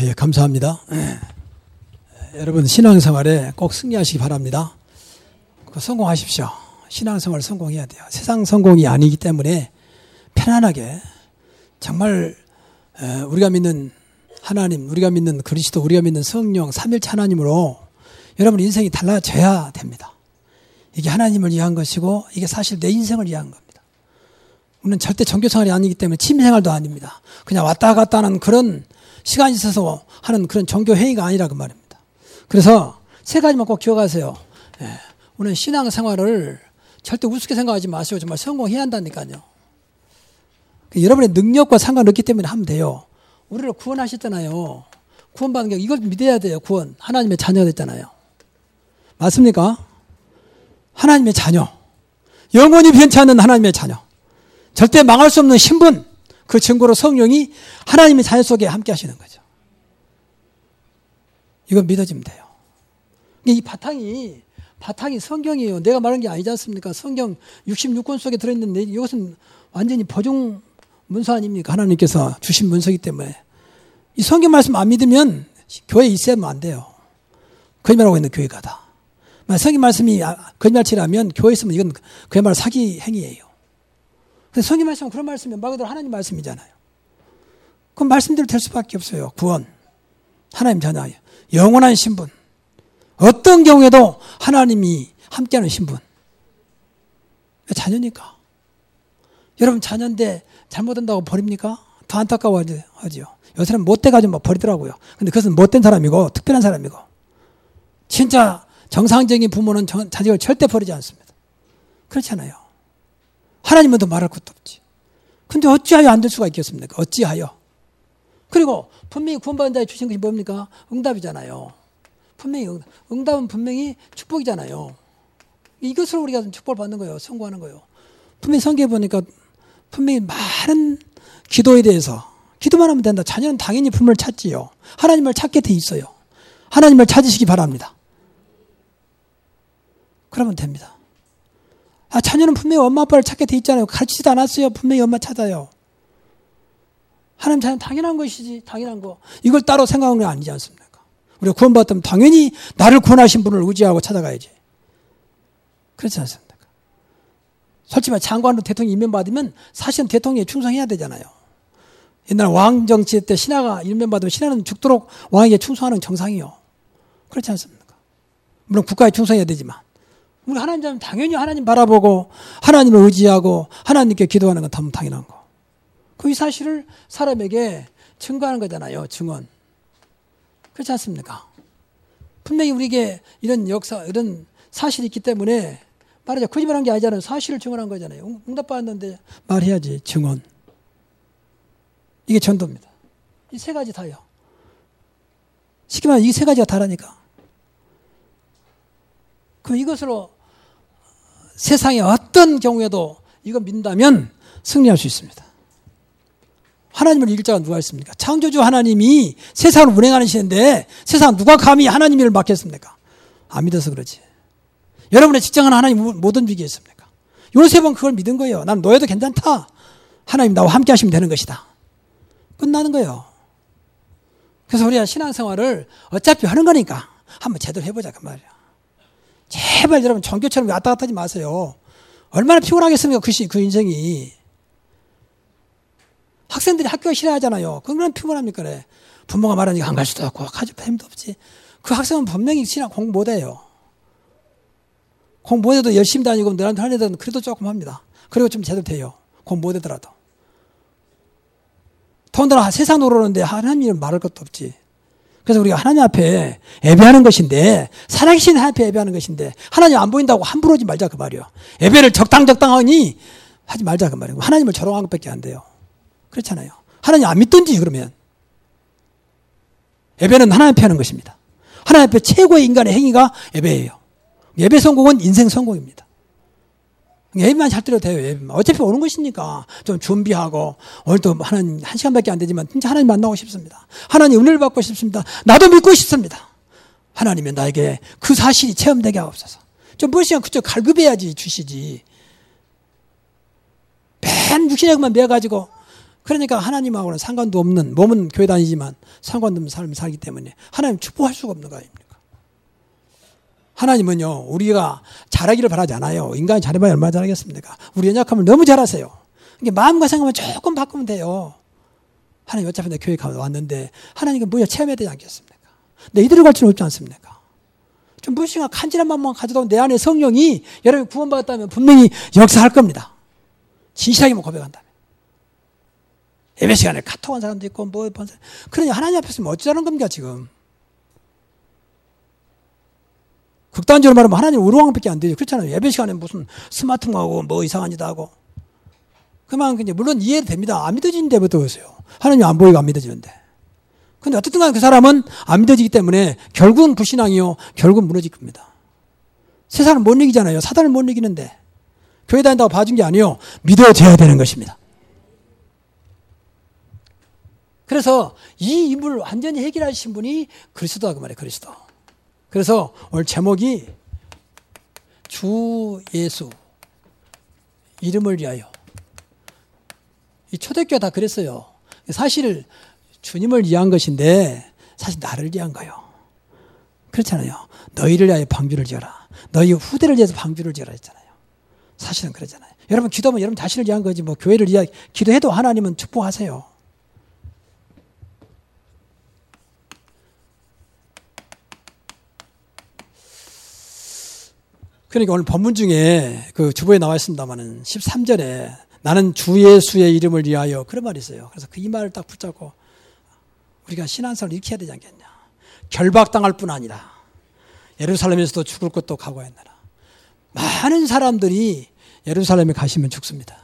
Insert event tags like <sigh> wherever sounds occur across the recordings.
아, 예, 감사합니다. 예. 여러분 신앙생활에 꼭 승리하시기 바랍니다. 성공하십시오. 신앙생활 성공해야 돼요. 세상 성공이 아니기 때문에 편안하게 정말 우리가 믿는 하나님, 우리가 믿는 그리스도, 우리가 믿는 성령, 삼일차 하나님으로 여러분 인생이 달라져야 됩니다. 이게 하나님을 위한 것이고 이게 사실 내 인생을 위한 겁니다. 우리는 절대 종교생활이 아니기 때문에 취미생활도 아닙니다. 그냥 왔다 갔다 하는 그런 시간이 있어서 하는 그런 종교 행위가 아니라 그 말입니다. 그래서 세 가지만 꼭 기억하세요. 예. 우리는 신앙생활을 절대 우습게 생각하지 마시고 정말 성공해야 한다니까요. 여러분의 능력과 상관없기 때문에 하면 돼요. 우리를 구원하셨잖아요. 구원받는 게 이걸 믿어야 돼요. 구원. 하나님의 자녀가 됐잖아요. 맞습니까? 하나님의 자녀. 영원히 변치 않는 하나님의 자녀. 절대 망할 수 없는 신분. 그 증거로 성령이 하나님의 자녀 속에 함께 하시는 거죠. 이건 믿어지면 돼요. 이 바탕이, 바탕이 성경이에요. 내가 말한 게 아니지 않습니까? 성경 66권 속에 들어있는데 이것은 완전히 보증 문서 아닙니까? 하나님께서 주신 문서이기 때문에. 이 성경 말씀 안 믿으면 교회에 있으면 안 돼요. 거짓말하고 있는 교회가 다. 성경 말씀이 아, 거짓말치라면 교회에 있으면 이건 그야말로 사기 행위예요. 성경 말씀은 그런 말씀이면 말 그대로 하나님 말씀이잖아요. 그럼 말씀대로 될 수밖에 없어요. 구원. 하나님 자녀. 영원한 신분. 어떤 경우에도 하나님이 함께하는 신분. 자녀니까. 여러분 자녀인데 잘못한다고 버립니까? 더 안타까워하죠. 요새는 못돼가지고 막 버리더라고요. 근데 그것은 못된 사람이고, 특별한 사람이고. 진짜 정상적인 부모는 자식을 절대 버리지 않습니다. 그렇잖아요. 하나님은 더 말할 것도 없지. 근데 어찌하여 안 될 수가 있겠습니까? 어찌하여? 그리고 분명히 구원받은 자에 주신 것이 뭡니까? 응답이잖아요. 분명히 응답 은 분명히 축복이잖아요. 이것으로 우리가 축복을 받는 거예요. 성공하는 거예요. 분명히 성경에 보니까 분명히 많은 기도에 대해서 기도만 하면 된다. 자녀는 당연히 부모를 찾지요. 하나님을 찾게 돼 있어요. 하나님을 찾으시기 바랍니다. 그러면 됩니다. 아, 자녀는 분명히 엄마 아빠를 찾게 돼 있잖아요. 가르치지도 않았어요. 분명히 엄마 찾아요. 하나님 자녀는 당연한 것이지. 당연한 거. 이걸 따로 생각하는 건 아니지 않습니까? 우리가 구원받았다면 당연히 나를 구원하신 분을 의지하고 찾아가야지. 그렇지 않습니까? 솔직히 말 장관으로 대통령 임명받으면 사실은 대통령에 충성해야 되잖아요. 옛날 왕 정치 때 신하가 임명받으면 신하는 죽도록 왕에게 충성하는 정상이요. 그렇지 않습니까? 물론 국가에 충성해야 되지만. 우리 하나님 자면 당연히 하나님 바라보고 하나님을 의지하고 하나님께 기도하는 건 당연한 거. 그 이 사실을 사람에게 증거하는 거잖아요. 증언. 그렇지 않습니까? 분명히 우리에게 이런 역사, 이런 사실이 있기 때문에 말하자 거짓말한 게 아니잖아요. 사실을 증언한 거잖아요. 응답받았는데 말해야지 증언. 이게 전도입니다. 이 세 가지 다요. 쉽게 말하면 이 세 가지가 다라니까. 그럼 이것으로 세상의 어떤 경우에도 이거 믿는다면 승리할 수 있습니다. 하나님을 이길 자가 누가 있습니까? 창조주 하나님이 세상을 운행하는 시인데 세상 누가 감히 하나님 일을 맡겠습니까? 안 믿어서 그러지. 여러분의 직장은 하나님 못 움직이겠습니까? 요셉은 그걸 믿은 거예요. 난 노예도 괜찮다. 하나님 나와 함께 하시면 되는 것이다. 끝나는 거예요. 그래서 우리가 신앙생활을 어차피 하는 거니까 한번 제대로 해보자 그 말이야. 제발 여러분 종교처럼 왔다 갔다 하지 마세요. 얼마나 피곤하겠습니까 그, 시, 그 인생이. 학생들이 학교 싫어하잖아요. 그건 피곤합니까 그래. 부모가 말하니까 안 갈 수도 없고 가족 힘도 없지. 그 학생은 분명히 신앙 공부 못해요. 공부 못해도 열심히 다니고 너한테 하는 애들은 그래도 조금 합니다. 그리고 좀 제대로 돼요. 공부 못하더라도. 더군다나 세상 노르는데 하나님 말할 것도 없지. 그래서 우리가 하나님 앞에 예배하는 것인데, 살아계신 하나님 앞에 예배하는 것인데, 하나님 안 보인다고 함부로 하지 말자 그 말이요. 예배를 적당적당하니 하지 말자 그 말이고, 하나님을 조롱한 것밖에 안 돼요. 그렇잖아요. 하나님 안 믿든지 그러면. 예배는 하나님 앞에 하는 것입니다. 하나님 앞에 최고의 인간의 행위가 예배예요. 예배 성공은 인생 성공입니다. 예배만 잘 드려도 돼요, 예배만. 어차피 오는 것이니까 좀 준비하고, 오늘도 하나님 한 시간밖에 안 되지만 진짜 하나님 만나고 싶습니다. 하나님 은혜를 받고 싶습니다. 나도 믿고 싶습니다. 하나님이 나에게 그 사실이 체험되게 하옵소서. 좀 무엇이야, 그저 갈급해야지 주시지. 맨 육신에만 매가지고 그러니까 하나님하고는 상관도 없는 몸은 교회 다니지만 상관도 없는 삶을 살기 때문에 하나님 축복할 수가 없는 거 아닙니까? 하나님은요 우리가 잘하기를 바라지 않아요. 인간이 잘해봐야 얼마나 잘하겠습니까? 우리 연약함을 너무 잘하세요. 이게 마음과 생각만 조금 바꾸면 돼요. 하나님 어차피 내 교회 가 왔는데 하나님은 뭐야 체험해야 되지 않겠습니까? 내 이대로 갈 수는 없지 않습니까? 좀 무엇인가 간절한 마음만 가져도 내 안에 성령이 여러분 구원받았다면 분명히 역사할 겁니다. 진실하게만 고백한다면. 예배 시간에 카톡한 사람도 있고 뭐 그러니 하나님 앞에서 어쩌자는 겁니까 지금? 극단적으로 말하면 하나님 우롱밖에 안 되죠. 그렇잖아요. 예배 시간에 무슨 스마트하고 뭐 이상한 짓 하고. 그만 이제 물론 이해됩니다. 안 믿어지는 데 부터 오세요. 하나님 안 보이고 안 믿어지는데. 근데 어쨌든 간에 그 사람은 안 믿어지기 때문에 결국은 불신앙이요. 결국은 무너질 겁니다. 세상을 못 이기잖아요. 사단을 못 이기는데. 교회 다닌다고 봐준 게 아니에요. 믿어져야 되는 것입니다. 그래서 이 임무를 완전히 해결하신 분이 그리스도다 그 말이에요. 그리스도. 그래서 오늘 제목이 주 예수 이름을 위하여. 이 초대교회 다 그랬어요. 사실 주님을 위한 것인데 사실 나를 위한 거예요. 그렇잖아요. 너희를 위하여 방주를 지어라. 너희 후대를 위해서 방주를 지어라 했잖아요. 사실은 그러잖아요. 여러분 기도하면 여러분 자신을 위한 거지 뭐 교회를 위하 기도해도 하나님은 축복하세요. 그러니까 오늘 본문 중에 그 주보에 나와 있습니다만은 13절에 나는 주 예수의 이름을 위하여 그런 말이 있어요. 그래서 그 이 말을 딱 붙잡고 우리가 신앙생활을 해야 되지 않겠냐. 결박당할 뿐 아니라 예루살렘에서도 죽을 것도 각오했느라 많은 사람들이 예루살렘에 가시면 죽습니다.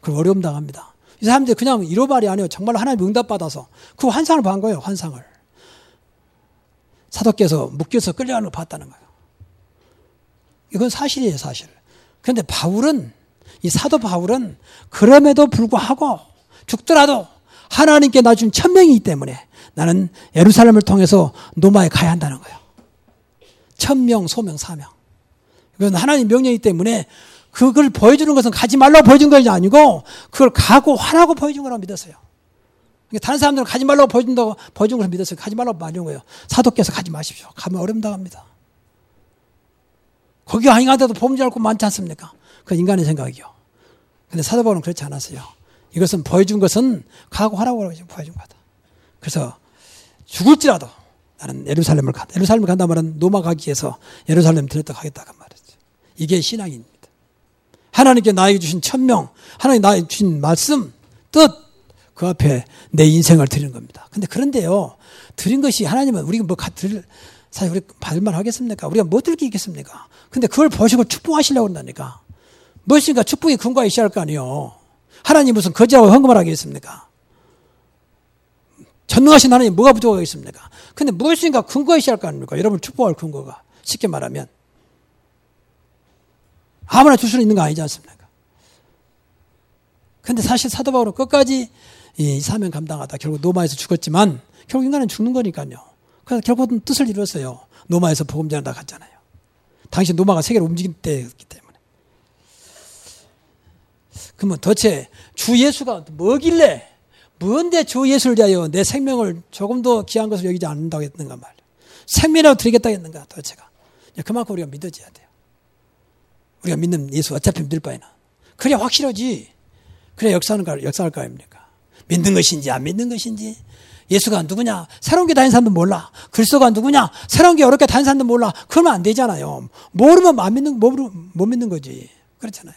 그 어려움 당합니다. 이 사람들이 그냥 이로말이 아니에요. 정말 하나님 응답받아서 그 환상을 본 거예요. 환상을. 사도께서 묶여서 끌려가는 걸 봤다는 거예요. 이건 사실이에요, 사실. 그런데 바울은 이 사도 바울은 그럼에도 불구하고 죽더라도 하나님께 나 준 천명이기 때문에 나는 예루살렘을 통해서 노마에 가야 한다는 거예요. 천명, 소명, 사명. 이건 하나님 명령이기 때문에 그걸 보여주는 것은 가지 말라고 보여준 것이 아니고 그걸 가고 하라고 보여준 거라고 믿었어요. 그러니까 다른 사람들은 가지 말라고 보여준다고 보여준 걸 믿었어요. 가지 말라고 말한 거예요. 사도께서 가지 마십시오. 가면 어려움 당합니다. 거기 아니가도 보험지 않고 많지 않습니까? 그 인간의 생각이요. 근데 사도 바울은 그렇지 않았어요. 이것은 보여준 것은 각오하라고 보여준 거다. 그래서 죽을지라도 나는 예루살렘을 간다. 예루살렘을 간다 말은 노마 가기 위해서 예루살렘 들었다 가겠다 그 말이죠. 이게 신앙입니다. 하나님께 나에게 주신 천명, 하나님 나에게 주신 말씀, 뜻, 그 앞에 내 인생을 드리는 겁니다. 근데 그런데요, 드린 것이 하나님은 우리가 뭐 드릴, 사실 우리 받을만 하겠습니까? 우리가 뭐 들게 있겠습니까? 근데 그걸 보시고 축복하시려고 한다니까. 무엇인가 축복이 근거가 있어야 할 거 아니에요. 하나님 무슨 거지라고 헌금을 하겠습니까? 전능하신 하나님 뭐가 부족하겠습니까? 근데 무엇인가 근거가 있어야 할 거 아닙니까? 여러분 축복할 근거가. 쉽게 말하면. 아무나 줄 수는 있는 거 아니지 않습니까? 근데 사실 사도 바울은 끝까지 이 사명 감당하다 결국 노마에서 죽었지만 결국 인간은 죽는 거니까요. 그래서 결국은 뜻을 이뤘어요. 노마에서 복음 전하다 갔잖아요. 당시 노마가 세계를 움직일 때였기 때문에. 그러면 도대체 주 예수가 뭐길래 뭔데 주 예수를 위하여 내 생명을 조금도 귀한 것을 여기지 않는다고 했는가 말이야. 생명이라도 드리겠다 했는가 도대체가. 그만큼 우리가 믿어져야 돼요. 우리가 믿는 예수 어차피 믿을 바에는. 그래 확실하지. 그래 역사하는 거, 역사할 거 아닙니까? 믿는 것인지 안 믿는 것인지. 예수가 누구냐? 새로운 게 다닌 사람도 몰라. 그리스도가 누구냐? 새로운 게 어렵게 다닌 사람도 몰라. 그러면 안 되잖아요. 모르면 안 믿는, 못 믿는 거지. 그렇잖아요.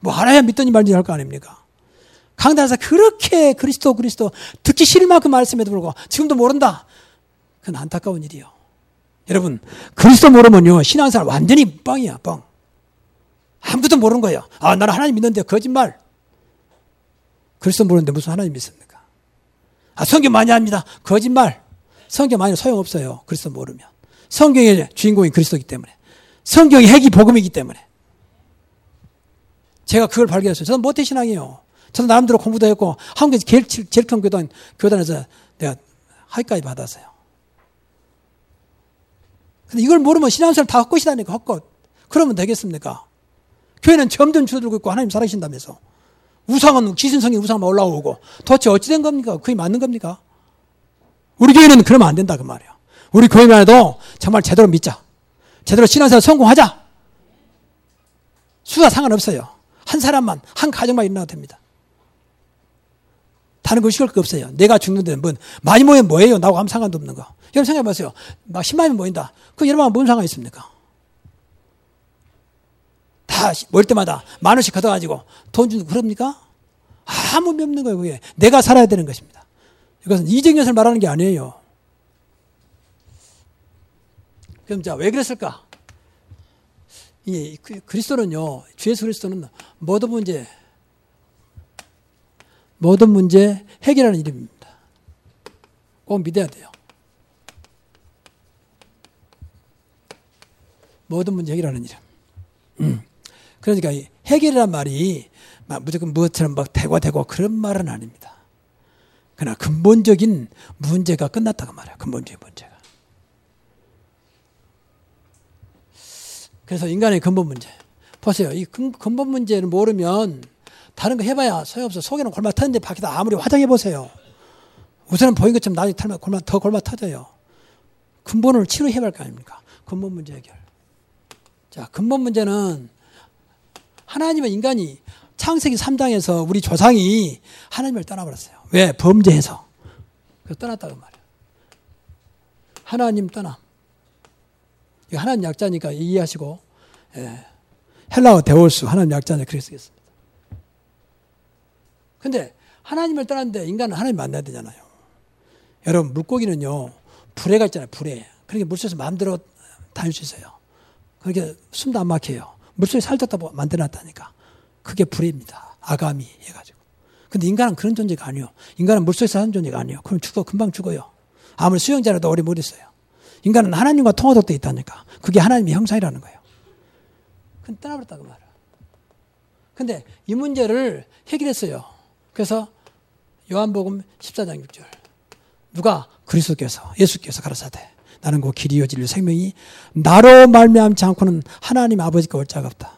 뭐 알아야 믿더니 말지 할 거 아닙니까? 강단에서 그렇게 그리스도 그리스도 듣기 싫을 만큼 말씀에도 불구하고 지금도 모른다. 그건 안타까운 일이요. 여러분 그리스도 모르면요 신앙생활 완전히 뻥이야 뻥. 아무도 모르는 거예요. 아 나는 하나님 믿는데 거짓말. 그리스도 모르는데 무슨 하나님 믿습니까? 아 성경 많이 합니다. 거짓말. 성경 많이 소용없어요. 그리스도 모르면. 성경의 주인공이 그리스도이기 때문에. 성경이 핵이 복음이기 때문에. 제가 그걸 발견했어요. 저는 모태신앙이에요. 저는 나름대로 공부도 했고, 한국에 제일, 제일 큰 교단, 교단에서 내가 하이까지 받았어요. 근데 이걸 모르면 신앙생활 다 헛것이다니까, 헛것. 그러면 되겠습니까? 교회는 점점 줄어들고 있고 하나님 살아계신다면서. 우상은 기신성이 우상만 올라오고 도대체 어찌 된 겁니까? 그게 맞는 겁니까? 우리 교회는 그러면 안 된다 그 말이야. 우리 교회만 해도 정말 제대로 믿자. 제대로 신앙생활 성공하자. 수가 상관없어요. 한 사람만 한 가정만 일어나도 됩니다. 다른 거 시킬 거 없어요. 내가 죽는데 뭐 많이 모이면 뭐예요? 나하고 아무 상관도 없는 거. 여러분 생각해 보세요. 막 10만 명 모인다. 그 여러분 뭔 상관 있습니까? 다 모일 때마다 만 원씩 걷어가지고 돈 주는 그럽니까? 아무 의미 없는 거예요. 그게 내가 살아야 되는 것입니다. 이것은 이적 것을 말하는 게 아니에요. 그럼 자 왜 그랬을까? 이 그리스도는요, 주 예수 그리스도는 모든 문제, 모든 문제 해결하는 이름입니다. 꼭 믿어야 돼요. 모든 문제 해결하는 이름. 음. 그러니까 해결이란 말이 무조건 무엇처럼 막 대고 대고 그런 말은 아닙니다. 그러나 근본적인 문제가 끝났다고 말이에요. 근본적인 문제가. 그래서 인간의 근본 문제. 보세요. 이 근본 문제를 모르면 다른 거 해봐야 소용없어. 속에는 골마 터는데 밖에다 아무리 화장해 보세요. 우선은 보인 것처럼 나중에 털면 골마, 더 골마 터져요. 근본을 치료해야 할 거 아닙니까? 근본 문제 해결. 자, 근본 문제는 하나님은 인간이 창세기 3장에서 우리 조상이 하나님을 떠나버렸어요. 왜? 범죄해서. 그 떠났다고 말이에요. 하나님 떠남. 이거 하나님 약자니까 이해하시고, 예. 헬라어 데올수, 하나님 약자니까 그렇게 쓰겠습니다. 근데 하나님을 떠났는데 인간은 하나님 만나야 되잖아요. 여러분, 물고기는요, 불에가 있잖아요, 불에. 그러니까 물속에서 마음대로 다닐 수 있어요. 그렇게 숨도 안 막혀요. 물속에 살쪘다 만들어놨다니까. 그게 불입니다. 아가미 해가지고. 근데 인간은 그런 존재가 아니요. 인간은 물속에서 사는 존재가 아니요. 그럼 죽어, 금방 죽어요. 아무리 수영자라도 오래 못 있어요. 인간은 하나님과 통화도 돼 있다니까. 그게 하나님의 형상이라는 거예요. 근데 떠나버렸다고 그 말이야. 근데 이 문제를 해결했어요. 그래서 요한복음 14장 6절. 누가 그리스도께서 예수께서 가라사대 나는 그 길이요 진리 생명이 나로 말미암지 않고는 하나님 아버지가 올 자가 없다.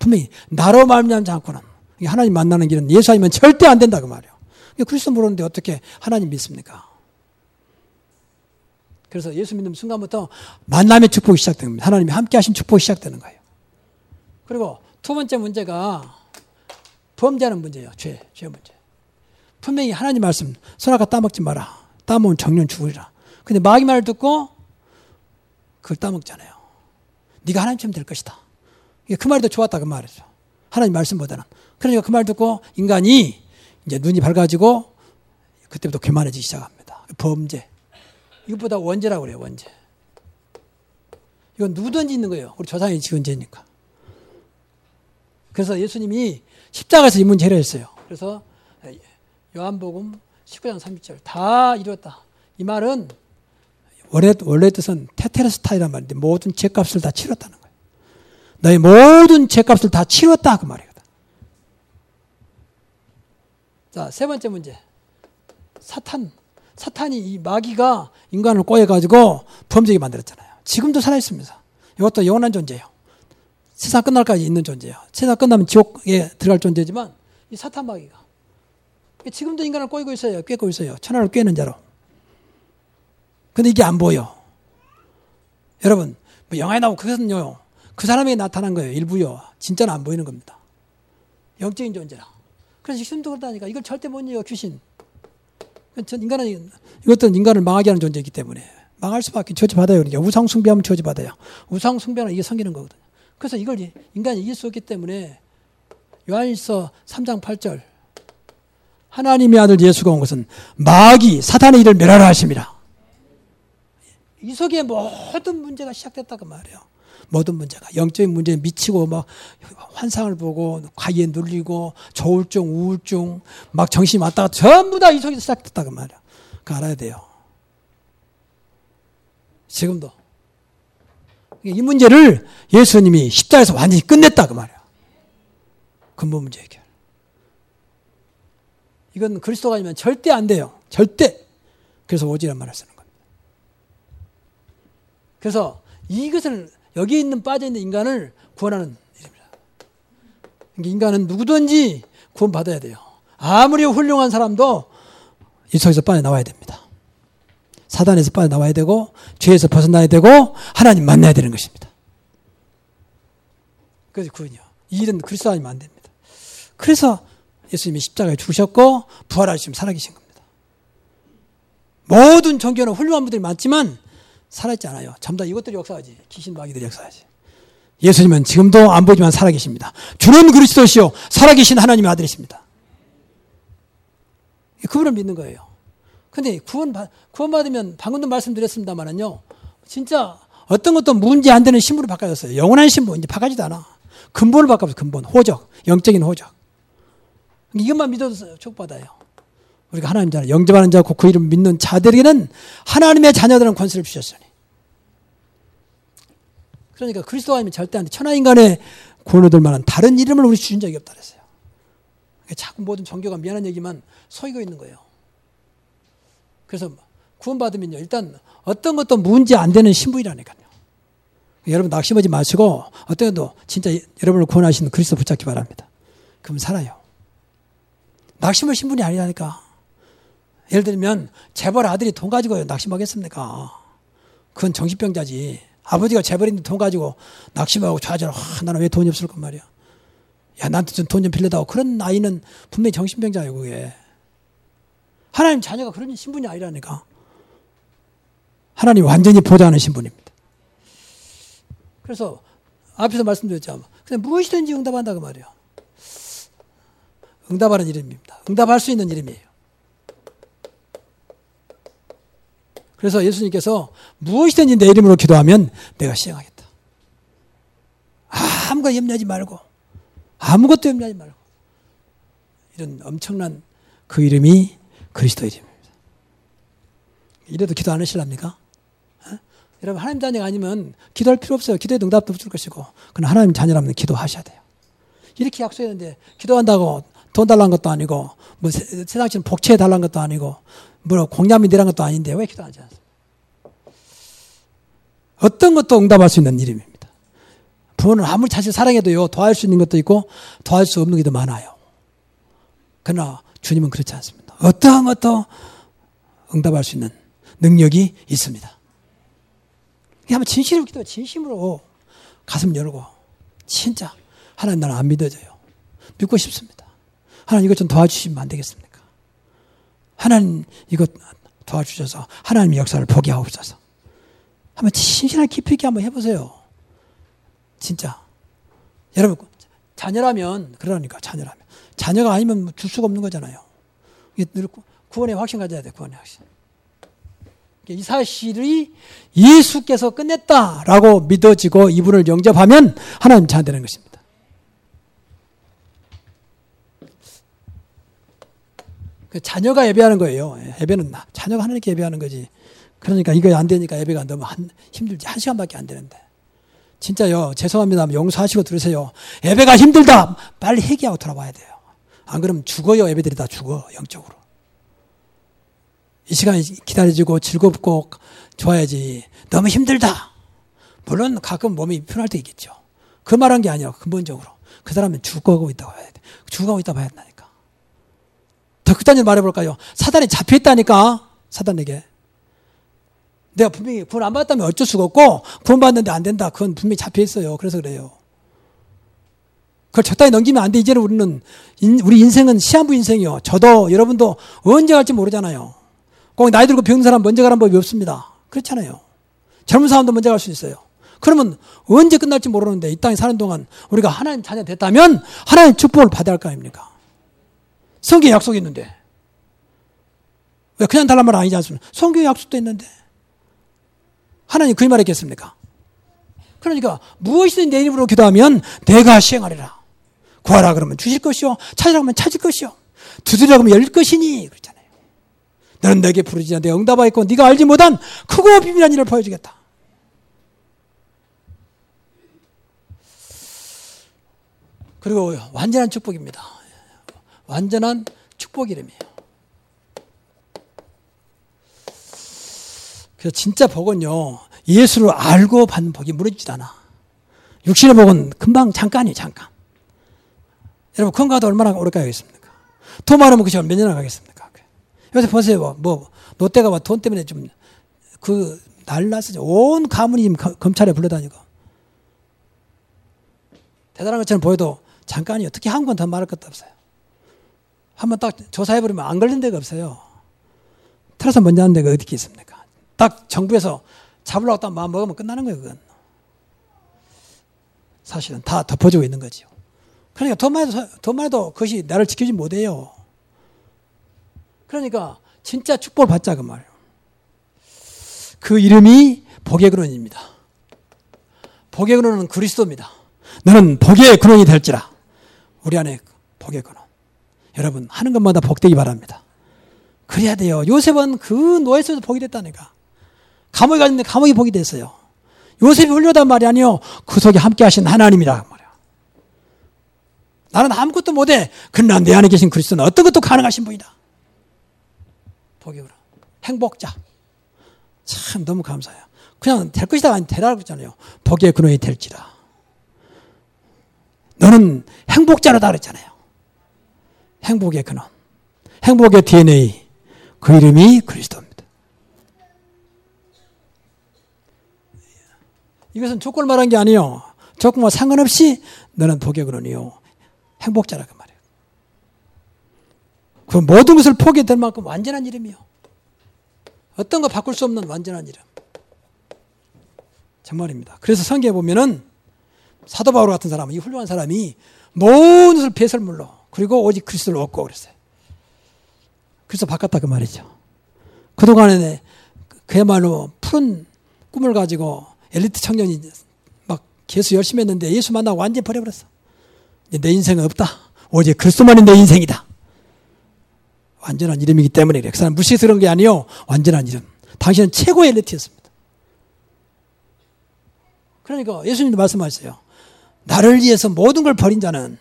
분명히 나로 말미암지 않고는 하나님 만나는 길은 예수 아니면 절대 안 된다 그 말이에요. 그리스도 모르는데 어떻게 하나님 믿습니까? 그래서 예수 믿는 순간부터 만남의 축복이 시작됩니다. 하나님이 함께 하신 축복이 시작되는 거예요. 그리고 두 번째 문제가 범죄하는 문제예요. 죄, 죄 문제. 분명히 하나님 말씀, 선악과 따먹지 마라. 따먹으면 정령 죽으리라. 근데 마귀 말을 듣고 그걸 따먹잖아요. 네가 하나님처럼 될 것이다. 그 말이 더 좋았다 그 말이죠. 하나님 말씀보다는. 그러니까 그 말 듣고 인간이 이제 눈이 밝아지고 그때부터 교만해지기 시작합니다. 범죄. 이것보다 원죄라고 그래요, 원죄. 이건 누구든지 있는 거예요. 우리 조상이 지은 죄니까. 그래서 예수님이 십자가에서 이 문제 해결했어요. 그래서 요한복음 19장 30절 다 이뤘다. 이 말은 원래, 원래 뜻은 테테레스타이란 말인데 모든 죄값을 다 치렀다는 거예요. 너의 모든 죄값을 다 치렀다 그 말이거든. 자, 세 번째 문제. 사탄. 사탄이 이 마귀가 인간을 꼬여 가지고 범죄게 만들었잖아요. 지금도 살아 있습니다. 이것도 영원한 존재예요. 세상 끝날까지 있는 존재예요. 세상 끝나면 지옥에 들어갈 존재지만 이 사탄 마귀가 지금도 인간을 꼬이고 있어요. 꿰고 있어요. 천하를 꿰는 자로. 근데 이게 안 보여. 여러분, 뭐 영화에 나오고 그것은요, 그 사람에게 나타난 거예요. 일부요. 진짜는 안 보이는 겁니다. 영적인 존재라. 그래서 귀신도 그렇다니까. 이걸 절대 못 이겨, 귀신. 전 인간은, 이것도 인간을 망하게 하는 존재이기 때문에. 망할 수밖에 처지받아요. 그러니까 우상숭배하면 처지받아요. 우상숭배는 이게 생기는 거거든요. 그래서 이걸 인간이 이길 수 없기 때문에 요한일서 3장 8절 하나님의 아들 예수가 온 것은 마귀 사탄의 일을 멸하라 하심이라. 이 속에 모든 문제가 시작됐다고 말이에요. 모든 문제가 영적인 문제에 미치고 막 환상을 보고 과에 눌리고 조울증, 우울증, 막 정신이 왔다가 전부 다이 속에서 시작됐다고 말이에요. 그 알아야 돼요. 지금도 이 문제를 예수님이 십자에서 완전히 끝냈다 그 말이에요. 근본 문제 해결. 이건 그리스도가 아니면 절대 안 돼요. 절대. 그래서 오지란 말을 쓰는 겁니다. 그래서 이것을 여기 있는 빠져 있는 인간을 구원하는 일입니다. 인간은 누구든지 구원받아야 돼요. 아무리 훌륭한 사람도 이 속에서 빠져나와야 됩니다. 사단에서 빠져나와야 되고 죄에서 벗어나야 되고 하나님 만나야 되는 것입니다. 그래서 구원이요. 이 일은 그리스도 아니면 안 됩니다. 그래서 예수님이 십자가에 죽으셨고 부활하시면 살아계신 겁니다. 모든 종교는 훌륭한 분들이 많지만 살아있지 않아요. 전부 다 이것들이 역사하지. 귀신 마귀들이 역사하지. 예수님은 지금도 안 보지만 살아계십니다. 주는 그리스도시요 살아계신 하나님의 아들이십니다. 그분을 믿는 거예요. 근데 구원, 구원 받으면 방금도 말씀드렸습니다만은요, 진짜 어떤 것도 문제 안 되는 신분으로 바꿔졌어요. 영원한 신분, 이제 바꿔지도 않아. 근본을 바꿔서 근본, 호적, 영적인 호적. 이것만 믿어도 축복받아요. 우리가 하나님 자녀, 영접하는 자고 그 이름 믿는 자들에게는 하나님의 자녀들은 권세를 주셨으니. 그러니까 그리스도 아니면 절대 안 돼. 천하인간의 얻을 만한 다른 이름을 우리 주신 적이 없다 그랬어요. 자꾸 모든 종교가 미안한 얘기만 서이고 있는 거예요. 그래서 구원받으면요. 일단 어떤 것도 문제 안 되는 신분이라니까요. 여러분 낙심하지 마시고 어떤 것도 진짜 여러분을 구원하시는 그리스도 붙잡기 바랍니다. 그럼 살아요. 낙심할 신분이 아니라니까. 예를 들면 재벌 아들이 돈 가지고 낙심하겠습니까? 그건 정신병자지. 아버지가 재벌인데 돈 가지고 낙심하고 좌절, 아, 나는 왜 돈이 없을 건 말이야. 야, 나한테 좀 돈 좀 빌려다오. 그런 아이는 분명히 정신병자예요, 그게. 하나님 자녀가 그런 신분이 아니라니까. 하나님 완전히 보좌하는 신분입니다. 그래서 앞에서 말씀드렸죠. 근데 무엇이든지 응답한다 그 말이에요. 응답하는 이름입니다. 응답할 수 있는 이름이에요. 그래서 예수님께서 무엇이든지 내 이름으로 기도하면 내가 시행하겠다. 아무것도 염려하지 말고 아무것도 염려하지 말고 이런 엄청난 그 이름이 그리스도 이름입니다. 이래도 기도 안 하실랍니까? 어? 여러분 하나님 자녀가 아니면 기도할 필요 없어요. 기도에 응답도 없을 것이고 그러나 하나님 자녀라면 기도하셔야 돼요. 이렇게 약속했는데 기도한다고 돈 달라는 것도 아니고 뭐 세상처럼 복채 달라는 것도 아니고 뭐 공약이 내란 것도 아닌데 왜 기도 하지 않습니까? 어떤 것도 응답할 수 있는 이름입니다. 부모는 아무리 자식 사랑해도요, 도와줄 수 있는 것도 있고, 도와줄 수 없는 게도 많아요. 그러나 주님은 그렇지 않습니다. 어떠한 것도 응답할 수 있는 능력이 있습니다. 한번 진실로 기도, 진심으로 가슴 열고, 진짜, 하나님 나는 안 믿어져요. 믿고 싶습니다. 하나님 이것 좀 도와주시면 안 되겠습니까? 하나님 이것 도와주셔서 하나님 역사를 보게 하옵소서. 한번 진실하게 깊이 있게 한번 해보세요. 진짜. 여러분, 자녀라면, 그러니까, 자녀라면. 자녀가 아니면 줄 수가 없는 거잖아요. 구원의 확신 가져야 돼, 구원의 확신. 이 사실이 예수께서 끝냈다라고 믿어지고 이분을 영접하면 하나님 자 되는 것입니다. 그 자녀가 예배하는 거예요. 예배는 자녀가 하나님께 예배하는 거지. 그러니까 이거 안 되니까 예배가 너무 한, 힘들지. 한 시간밖에 안 되는데. 진짜요. 죄송합니다. 용서하시고 들으세요. 예배가 힘들다. 빨리 회개하고 돌아와야 돼요. 안 그러면 죽어요. 예배들이 다 죽어. 영적으로. 이 시간이 기다려지고 즐겁고 좋아야지. 너무 힘들다. 물론 가끔 몸이 편할 때 있겠죠. 그 말한 게 아니라 근본적으로. 그 사람은 죽어가고 있다고 봐야 돼. 죽어가고 있다고 봐야 된다니까. 더 극단적으로 말해볼까요? 사단이 잡혀있다니까. 사단에게. 내가 분명히 구원 안 받았다면 어쩔 수가 없고 구원 받는데 안 된다. 그건 분명히 잡혀 있어요. 그래서 그래요. 그걸 적당히 넘기면 안 돼. 이제는 우리는 인, 우리 인생은 시한부 인생이요. 저도 여러분도 언제 갈지 모르잖아요. 꼭 나이 들고 병든 사람 먼저 가는 법이 없습니다. 그렇잖아요. 젊은 사람도 먼저 갈 수 있어요. 그러면 언제 끝날지 모르는데 이 땅에 사는 동안 우리가 하나님 자녀 됐다면 하나님 축복을 받아야 할 거 아닙니까? 성경에 약속이 있는데. 왜 그냥 달란 말 아니지 않습니까? 성경에 약속도 있는데. 하나님 그 말했겠습니까? 그러니까 무엇이든 내 이름으로 기도하면 내가 시행하리라. 구하라 그러면 주실 것이요. 찾으라 면 찾을 것이요. 두드리라 그러면 열릴 것이니 그렇잖아요. 너는 내게 부르지 않되 응답하였고 네가 알지 못한 크고 비밀한 일을 보여주겠다. 그리고 완전한 축복입니다. 완전한 축복 이름이에요. 그래서 진짜 복은요, 예수를 알고 받는 복이 무너지지 않아. 육신의 복은 금방 잠깐이에요, 잠깐. 여러분 건강도 얼마나 오래 가겠습니까? 돈 많으면 그 시간 몇 년이나 가겠습니까? 요새 보세요. 뭐, 뭐 롯데가 뭐돈 때문에 좀 그 날라서 온 가문이 지금 검찰에 불러다니고 대단한 것처럼 보여도 잠깐이요. 특히 한국은 더 말할 것도 없어요. 한번 딱 조사해버리면 안 걸린 데가 없어요. 틀어서 먼저 하는 데가 어디 있습니까? 딱 정부에서 잡으려고 딱 마음 먹으면 끝나는 거예요, 그건. 사실은 다 덮어주고 있는 거죠. 그러니까 돈만 해도, 돈만 해도 그것이 나를 지키지 못해요. 그러니까 진짜 축복을 받자, 그 말. 그 이름이 복의 근원입니다. 복의 근원은 그리스도입니다. 너는 복의 근원이 될지라. 우리 안에 복의 근원. 여러분, 하는 것마다 복되기 바랍니다. 그래야 돼요. 요셉은 그 노예 속에서 복이 됐다니까. 감옥에 갔는데 감옥이 복이 됐어요. 요셉이 훌륭하단 말이 아니요. 그 속에 함께 하신 하나님이라 말이야. 나는 아무것도 못해. 그러나 내 안에 계신 그리스도는 어떤 것도 가능하신 분이다. 복이 그러 행복자. 참 너무 감사해요. 그냥 될 것이다 아니 되라고 그랬잖아요. 복의 근원이 될지라. 너는 행복자로다 그랬잖아요. 행복의 근원. 행복의 DNA. 그 이름이 그리스도입니다. 이것은 조건을 말한 게 아니요. 조건과 상관없이 너는 복의 근원이요. 행복자라 그 말이에요. 그 모든 것을 포기될 만큼 완전한 이름이요. 어떤 거 바꿀 수 없는 완전한 이름. 정말입니다. 그래서 성경에 보면은 사도 바울 같은 사람이 훌륭한 사람이 모든 것을 배설물로 그리고 오직 그리스도를 얻고 그랬어요. 그래서 바꿨다 그 말이죠. 그동안에 그야말로 푸른 꿈을 가지고 엘리트 청년이 막 계속 열심히 했는데 예수 만나고 완전히 버려버렸어. 내 인생은 없다. 오직 그리스도만이 내 인생이다. 완전한 이름이기 때문에 그래. 그 사람 무시스러운 게 아니요. 완전한 이름. 당신은 최고의 엘리트였습니다. 그러니까 예수님도 말씀하셨어요. 나를 위해서 모든 걸 버린 자는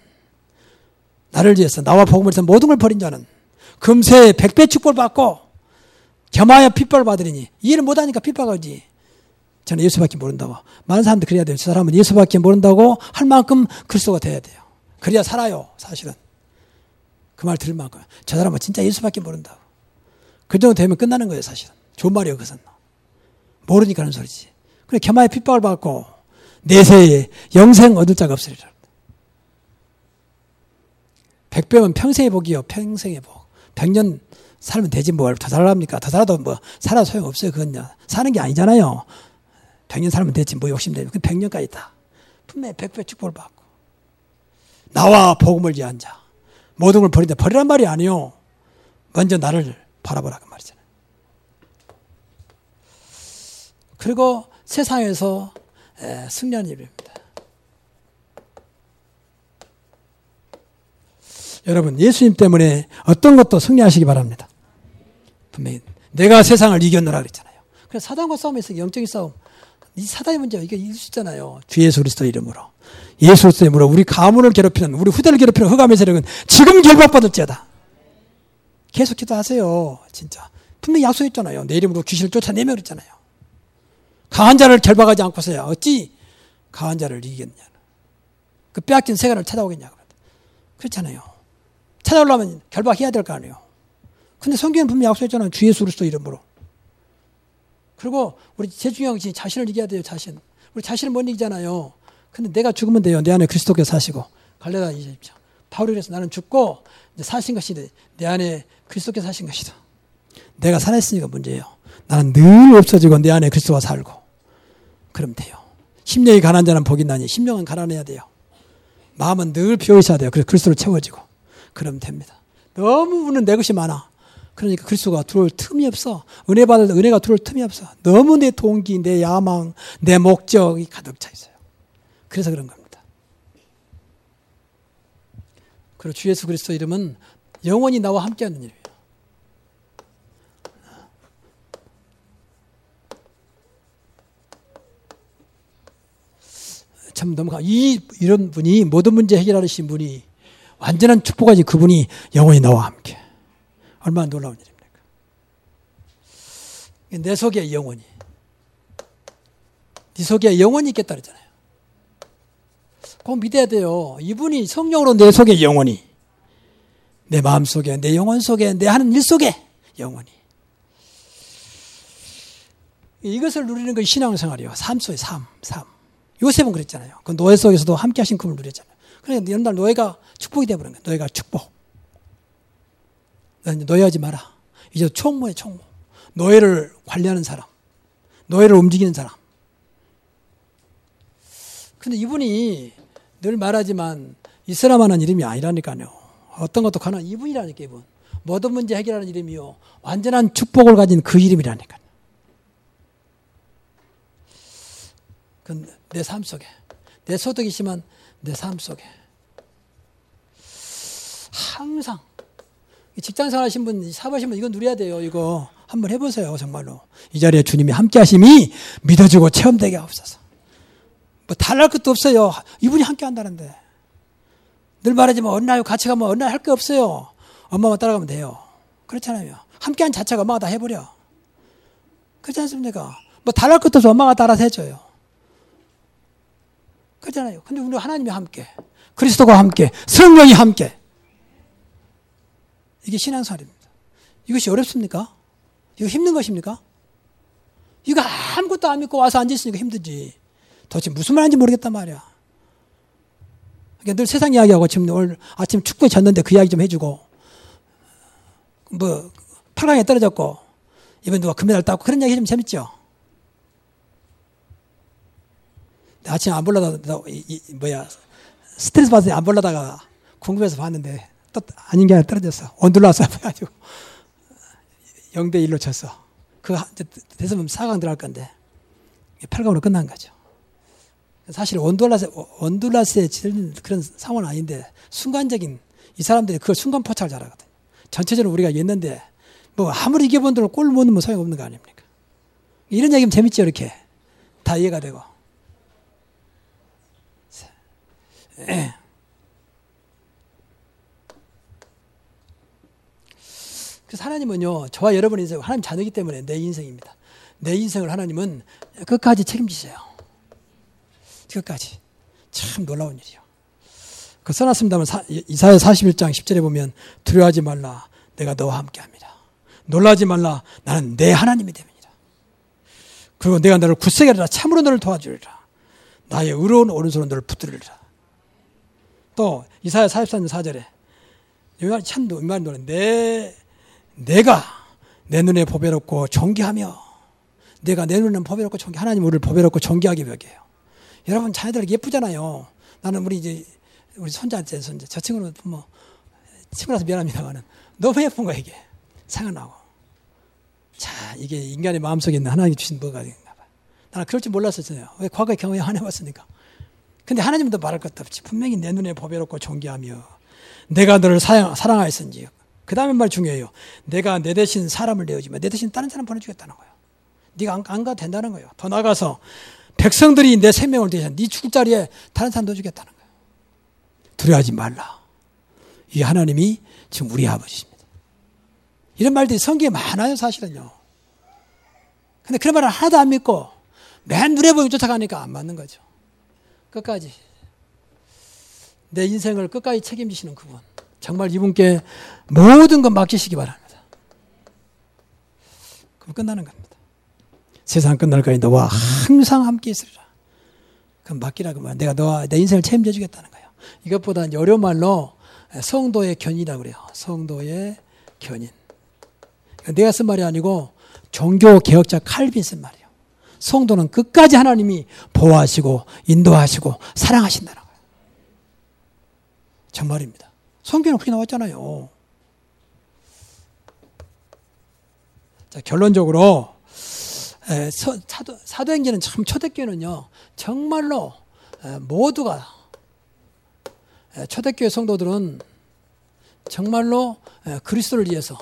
나를 위해서 나와 복음을 위해서 모든 걸 버린 자는 금세 백배 축복을 받고 겸하여 핍박을 받으리니 이해를 못하니까 핍박하지. 저는 예수밖에 모른다고. 많은 사람들 그래야 돼요. 저 사람은 예수밖에 모른다고 할 만큼 그리스도가 돼야 돼요. 그래야 살아요. 사실은. 그 말 들을 만큼. 저 사람은 진짜 예수밖에 모른다고. 그 정도 되면 끝나는 거예요. 사실은. 좋은 말이에요. 그것은. 모르니까 하는 소리지. 그래 겸하여 핍박을 받고 내세에 영생 얻을 자가 없으리라. 백배면 평생의 복이요. 평생의 복. 백년 살면 되지 뭘 더 살랍니까? 더 살아도 뭐 살아 소용없어요. 그건요. 사는 게 아니잖아요. 백년 살면 되지 뭐 욕심내면 그 백년까지 있다. 분명히 백배 축복을 받고 나와 복음을 위한 자 모든 걸 버린다. 버리란 말이 아니요. 먼저 나를 바라보라 그 말이잖아요. 그리고 세상에서 승리하는 일입니다. 여러분 예수님 때문에 어떤 것도 승리하시기 바랍니다. 분명히 내가 세상을 이겼노라 그랬잖아요. 그래서 사단과 싸움에서 영적인 싸움 이 사단의 문제 이게 이길 수 있잖아요. 주 예수 그리스도 이름으로 예수 그리스도 이름으로 우리 가문을 괴롭히는 우리 후대를 괴롭히는 흑암의 세력은 지금 결박받을지어다. 계속 기도하세요. 진짜 분명히 약속했잖아요. 내 이름으로 귀신을 쫓아내며 그랬잖아요. 강한 자를 결박하지 않고서야 어찌 강한 자를 이기겠냐. 그 빼앗긴 세간을 찾아오겠냐. 그렇잖아요. 찾아오려면 결박해야 될 거 아니에요. 근데 성경은 분명히 약속했잖아요. 주 예수 그리스도 이름으로. 그리고 우리 제중영 씨 자신을 이겨야 돼요. 자신. 우리 자신을 못 이기잖아요. 근데 내가 죽으면 돼요. 내 안에 그리스도께서 사시고. 갈래다 이십시오. 바울이 그래서 나는 죽고 이제 사신 것이 내 안에 그리스도께서 사신 것이다. 내가 살았으니까 문제예요. 나는 늘 없어지고 내 안에 그리스도가 살고. 그럼 돼요. 심령이 가난 자는 복이 나니 심령은 가난해야 돼요. 마음은 늘 비어 있어야 돼요. 그래서 그리스도를 채워지고. 그러면 됩니다. 너무 우는 내 것이 많아. 그러니까 그리스도가 들어올 틈이 없어. 은혜 받을 은혜가 들어올 틈이 없어. 너무 내 동기, 내 야망, 내 목적이 가득 차 있어요. 그래서 그런 겁니다. 그리고 주 예수 그리스도 이름은 영원히 나와 함께하는 이름이에요. 참 너무 이 이런 분이 모든 문제 해결하신 분이 완전한 축복까지 그분이 영원히 나와 함께. 얼마나 놀라운 일입니까? 내 속에 영원히. 네 속에 영원히 있겠다 그러잖아요. 꼭 믿어야 돼요. 이분이 성령으로 내 속에 영원히, 내 마음 속에, 내 영혼 속에, 내 하는 일 속에 영원히. 이것을 누리는 것이 신앙생활이요. 삶 속의 삶, 삶. 요셉은 그랬잖아요. 그 노예 속에서도 함께 하신 금을 누렸잖아요. 그러니까 날 노예가 축복이 되어버린 거예요. 노예가 축복. 노예하지 마라. 이제 총무에 총무. 노예를 관리하는 사람. 노예를 움직이는 사람. 근데 이분이 늘 말하지만 이스라만한 이름이 아니라니까요. 어떤 것도 가난 이분이라니까 이분. 모든 문제 해결하는 이름이요. 완전한 축복을 가진 그 이름이라니까요. 내 삶 속에. 내 소득이 심한 내 삶 속에. 항상. 직장 생활 하신 분, 사업하신 분, 이거 누려야 돼요. 이거 한번 해보세요. 정말로. 이 자리에 주님이 함께 하심이 믿어지고 체험되게 없어서. 뭐 달랄 것도 없어요. 이분이 함께 한다는데. 늘 말하지만 어느 날 같이 가면 어느 날 할 게 없어요. 엄마만 따라가면 돼요. 그렇잖아요. 함께 한 자체가 엄마가 다 해버려. 그렇지 않습니까? 뭐 달랄 것도 없어. 엄마가 따라서 해줘요. 그렇잖아요. 근데 우리 하나님이 함께. 그리스도가 함께. 성령이 함께. 이게 신앙생활입니다. 이것이 어렵습니까? 이거 힘든 것입니까? 이거 아무것도 안 믿고 와서 앉아있으니까 힘들지. 도대체 무슨 말인지 모르겠단 말이야. 그러니까 늘 세상 이야기하고 지금 오늘 아침 축구에 졌는데 그 이야기 좀 해주고 뭐 8강에 떨어졌고 이번 누가 금메달 따고 그런 이야기 좀 재밌죠. 아침 안 보려다가 뭐야 스트레스 받아서 안 보려다가 궁금해서 봤는데 또 아닌 게 아니라 떨어졌어. 온둘러서 해가지고 0대 1로 쳤어. 그 됐으면 4강 들어갈 건데 8강으로 끝난 거죠. 사실 원둘라스, 원둘라스에 지는 그런 상황은 아닌데 순간적인 이 사람들이 그걸 순간 포착을 잘하거든. 전체적으로 우리가 했는데 뭐 아무리 이겨본들 골못 넣으면 소용없는 거 아닙니까? 이런 얘기면 재밌죠, 이렇게. 다 이해가 되고. 예. <clears throat> 그래서 하나님은요, 저와 여러분의 인생, 하나님 자녀이기 때문에 내 인생입니다. 내 인생을 하나님은 끝까지 책임지세요. 끝까지. 참 놀라운 일이요. 그 써놨습니다만 이사야 41장 10절에 보면 두려워하지 말라 내가 너와 함께 합니다. 놀라지 말라 나는 내 하나님이 됩니다. 그리고 내가 너를 굳세게 하리라 참으로 너를 도와주리라. 나의 의로운 오른손으로 너를 붙들리라. 또 이사야 44장 4절에 이말 참 이말 노래 내 내가 내 눈에 보배롭고 존귀하며 내가 내 눈에 보배롭고 존귀 하나님 우리를 보배롭고 존귀하게 벽이에요. 여러분 자녀들 예쁘잖아요. 나는 우리 이제 우리 손자한테 손자 저 친구는 뭐 친구라서 미안합니다만은 너무 예쁜 거야 이게 생각나고. 자 이게 인간의 마음속에 있는 하나님이 주신 뭐가 있나 봐. 나는 그럴 줄 몰랐었어요. 왜 과거에 경험이 안 해봤으니까. 근데 하나님도 말할 것도 없지. 분명히 내 눈에 보배롭고 존귀하며 내가 너를 사랑, 사랑하였은지. 그 다음에 말 중요해요. 내가 내 대신 사람을 내어주면 내 대신 다른 사람 보내주겠다는 거예요. 네가 안, 안 가도 된다는 거예요. 더 나가서 백성들이 내 생명을 대신 네 죽을 자리에 다른 사람 넣어주겠다는 거예요. 두려워하지 말라. 이 하나님이 지금 우리 아버지입니다. 이런 말들이 성경에 많아요, 사실은요. 근데 그런 말을 하나도 안 믿고 맨 눈에 보이고 쫓아가니까 안 맞는 거죠. 끝까지. 내 인생을 끝까지 책임지시는 그분. 정말 이분께 모든 것 맡기시기 바랍니다. 그럼 끝나는 겁니다. 세상 끝날까지 너와 항상 함께 있으리라. 그럼 맡기라고 말. 내가 너와 내 인생을 책임져 주겠다는 거예요. 이것보다는 여러 말로 성도의 견이라고 그래요. 성도의 견인. 내가 쓴 말이 아니고 종교 개혁자 칼빈 쓴 말이에요. 성도는 끝까지 하나님이 보호하시고 인도하시고 사랑하신다는 거예요. 정말입니다. 성경에 그렇게 나왔잖아요. 자, 결론적으로 사도, 사도행전은 참 초대교회는요, 정말로 모두가, 초대교회 성도들은 정말로 그리스도를 위해서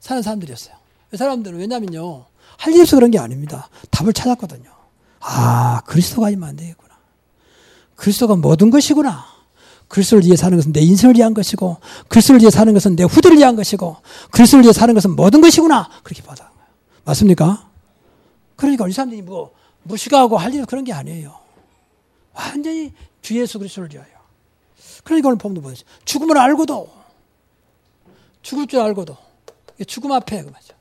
사는 사람들이었어요. 사람들은 왜냐면요, 할 일이 없어 그런 게 아닙니다. 답을 찾았거든요. 아, 그리스도가 아니면 안 되겠구나. 그리스도가 모든 것이구나. 그리스도를 위해 사는 것은 내 인생을 위한 것이고 그리스도를 위해 사는 것은 내 후대를 위한 것이고 그리스도를 위해 사는 것은 모든 것이구나 그렇게 받아 맞습니까? 그러니까 이 사람들이 뭐 무식하고 할 일은 그런 게 아니에요. 완전히 주 예수 그리스도를 위하여. 그러니까 오늘 본문 보세요. 죽음을 알고도 죽을 줄 알고도 죽음 앞에 그 말이죠.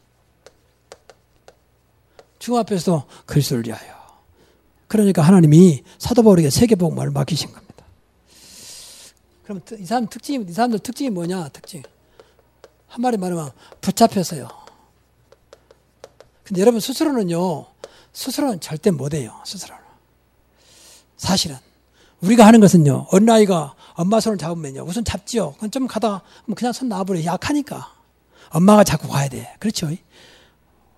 죽음 앞에서 그리스도를 위하여. 그러니까 하나님이 사도 바울에게 세계 복음을 맡기신 겁니다. 그럼 이 사람 특징이 이 사람들 특징이 뭐냐? 특징. 한 마리 말하면 붙잡혔어요. 근데 여러분 스스로는요. 스스로는 절대 못 해요. 스스로는. 사실은 우리가 하는 것은요. 어린아이가 엄마 손을 잡으면요. 우선 잡지요. 그럼 좀 가다 그냥 손 놔버려. 약하니까. 엄마가 잡고 가야 돼. 그렇죠?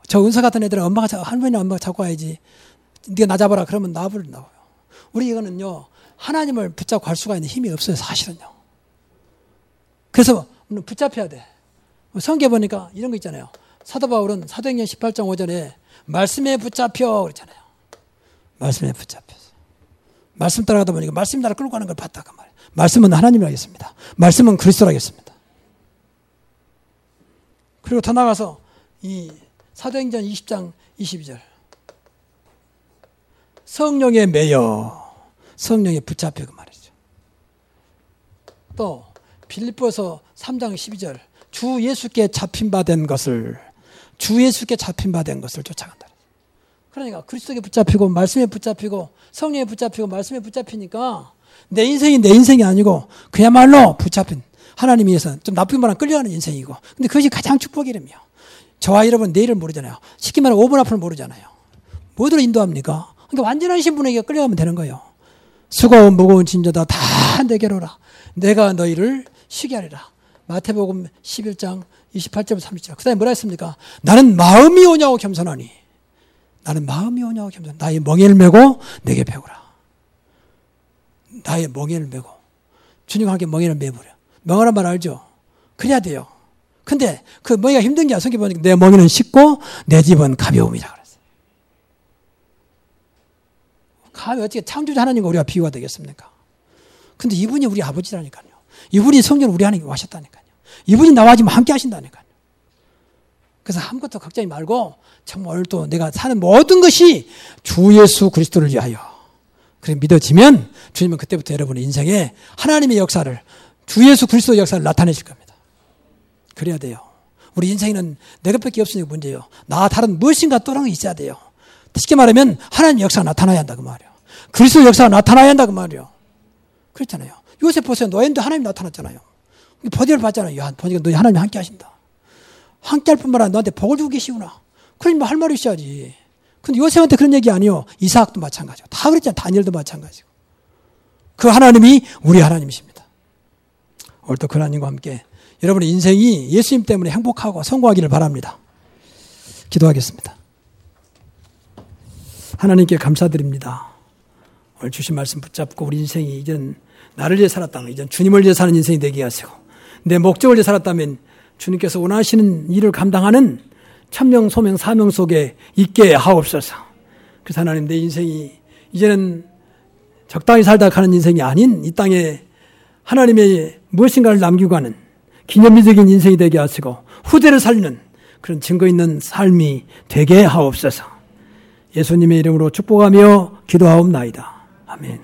저 은서 같은 애들은 엄마가 할머니 엄마가 잡고 가야지. 네가 나 잡아라. 그러면 놔버린다고요. 우리 이거는요. 하나님을 붙잡고 갈 수가 있는 힘이 없어요. 사실은요. 그래서 붙잡혀야 돼. 성경 보니까 이런 거 있잖아요. 사도 바울은 사도행전 18장 5절에 말씀에 붙잡혀 그랬잖아요. 말씀에 붙잡혀서. 말씀 따라가다 보니까 말씀 나를 끌고 가는 걸 봤다 그 말이에요. 말씀은 하나님이라겠습니다. 말씀은 그리스도라겠습니다. 그리고 더 나가서 이 사도행전 20장 22절 성령에 매여 성령에 붙잡혀 그 말이죠. 또 빌립보서 3장 12절 주 예수께 잡힌 바 된 것을 주 예수께 잡힌 바 된 것을 쫓아간다. 그러니까 그리스도에 붙잡히고 말씀에 붙잡히고 성령에 붙잡히고 말씀에 붙잡히니까 내 인생이 내 인생이 아니고 그야말로 붙잡힌 하나님 위해서 좀 나쁜 말은 끌려가는 인생이고 근데 그것이 가장 축복이라며 저와 여러분 내일을 모르잖아요. 쉽게 말하면 5분 앞을 모르잖아요. 뭐들로 인도합니까? 그러니까 완전한 신분에게 끌려가면 되는 거예요. 수고운 무거운 진저다 다 내게로 라 내가 너희를 쉬게 하리라. 마태복음 11장 28절 30절. 그 다음에 뭐라 했습니까? 나는 마음이 오냐고 겸손하니. 나는 마음이 오냐고 겸손. 나의 멍에를 메고 내게 배우라. 나의 멍에를 메고. 주님과 함께 멍에를 메버려. 멍하란 말 알죠? 그래야 돼요. 근데 그 멍이가 힘든 게 성경 보니까 내 멍에는 쉽고 내 집은 가벼움이라 그랬어요. 감히 어떻게 창조자 하나님과 우리가 비유가 되겠습니까? 근데 이분이 우리 아버지라니까요. 이분이 성전 우리 하나님께 하셨다니까요. 이분이 나와 지금 함께 하신다니까요. 그래서 아무것도 걱정이 말고 정말 또 내가 사는 모든 것이 주 예수 그리스도를 위하여 그래 믿어지면 주님은 그때부터 여러분의 인생에 하나님의 역사를 주 예수 그리스도의 역사를 나타내실 겁니다. 그래야 돼요. 우리 인생에는 내 것밖에 없으니까 문제예요. 나 다른 무엇인가 또 다른 게 있어야 돼요. 쉽게 말하면 하나님 역사가 나타나야 한다 그 말이에요. 그리스도 역사가 나타나야 한다 그 말이에요. 그렇잖아요. 요새 보세요. 노예인데 하나님 나타났잖아요. 버디를 받잖아요. 야, 보니까 너 하나님 함께 하신다. 함께 할 뿐만 아니라 너한테 복을 주고 계시구나. 그러니 뭐 할 말이 있어야지. 근데 요셉한테 그런 얘기 아니요. 이삭도 마찬가지고. 다 그랬잖아요. 다니엘도 마찬가지고. 그 하나님이 우리 하나님이십니다. 오늘 또그 하나님과 함께 여러분의 인생이 예수님 때문에 행복하고 성공하기를 바랍니다. 기도하겠습니다. 하나님께 감사드립니다. 오늘 주신 말씀 붙잡고 우리 인생이 이젠 나를 위해 살았다면 이젠 주님을 위해 사는 인생이 되게 하시고 내 목적을 위해 살았다면 주님께서 원하시는 일을 감당하는 천명, 소명, 사명 속에 있게 하옵소서. 그래서 하나님 내 인생이 이제는 적당히 살다 가는 인생이 아닌 이 땅에 하나님의 무엇인가를 남기고 가는 기념비적인 인생이 되게 하시고 후대를 살리는 그런 증거 있는 삶이 되게 하옵소서. 예수님의 이름으로 축복하며 기도하옵나이다. 아멘.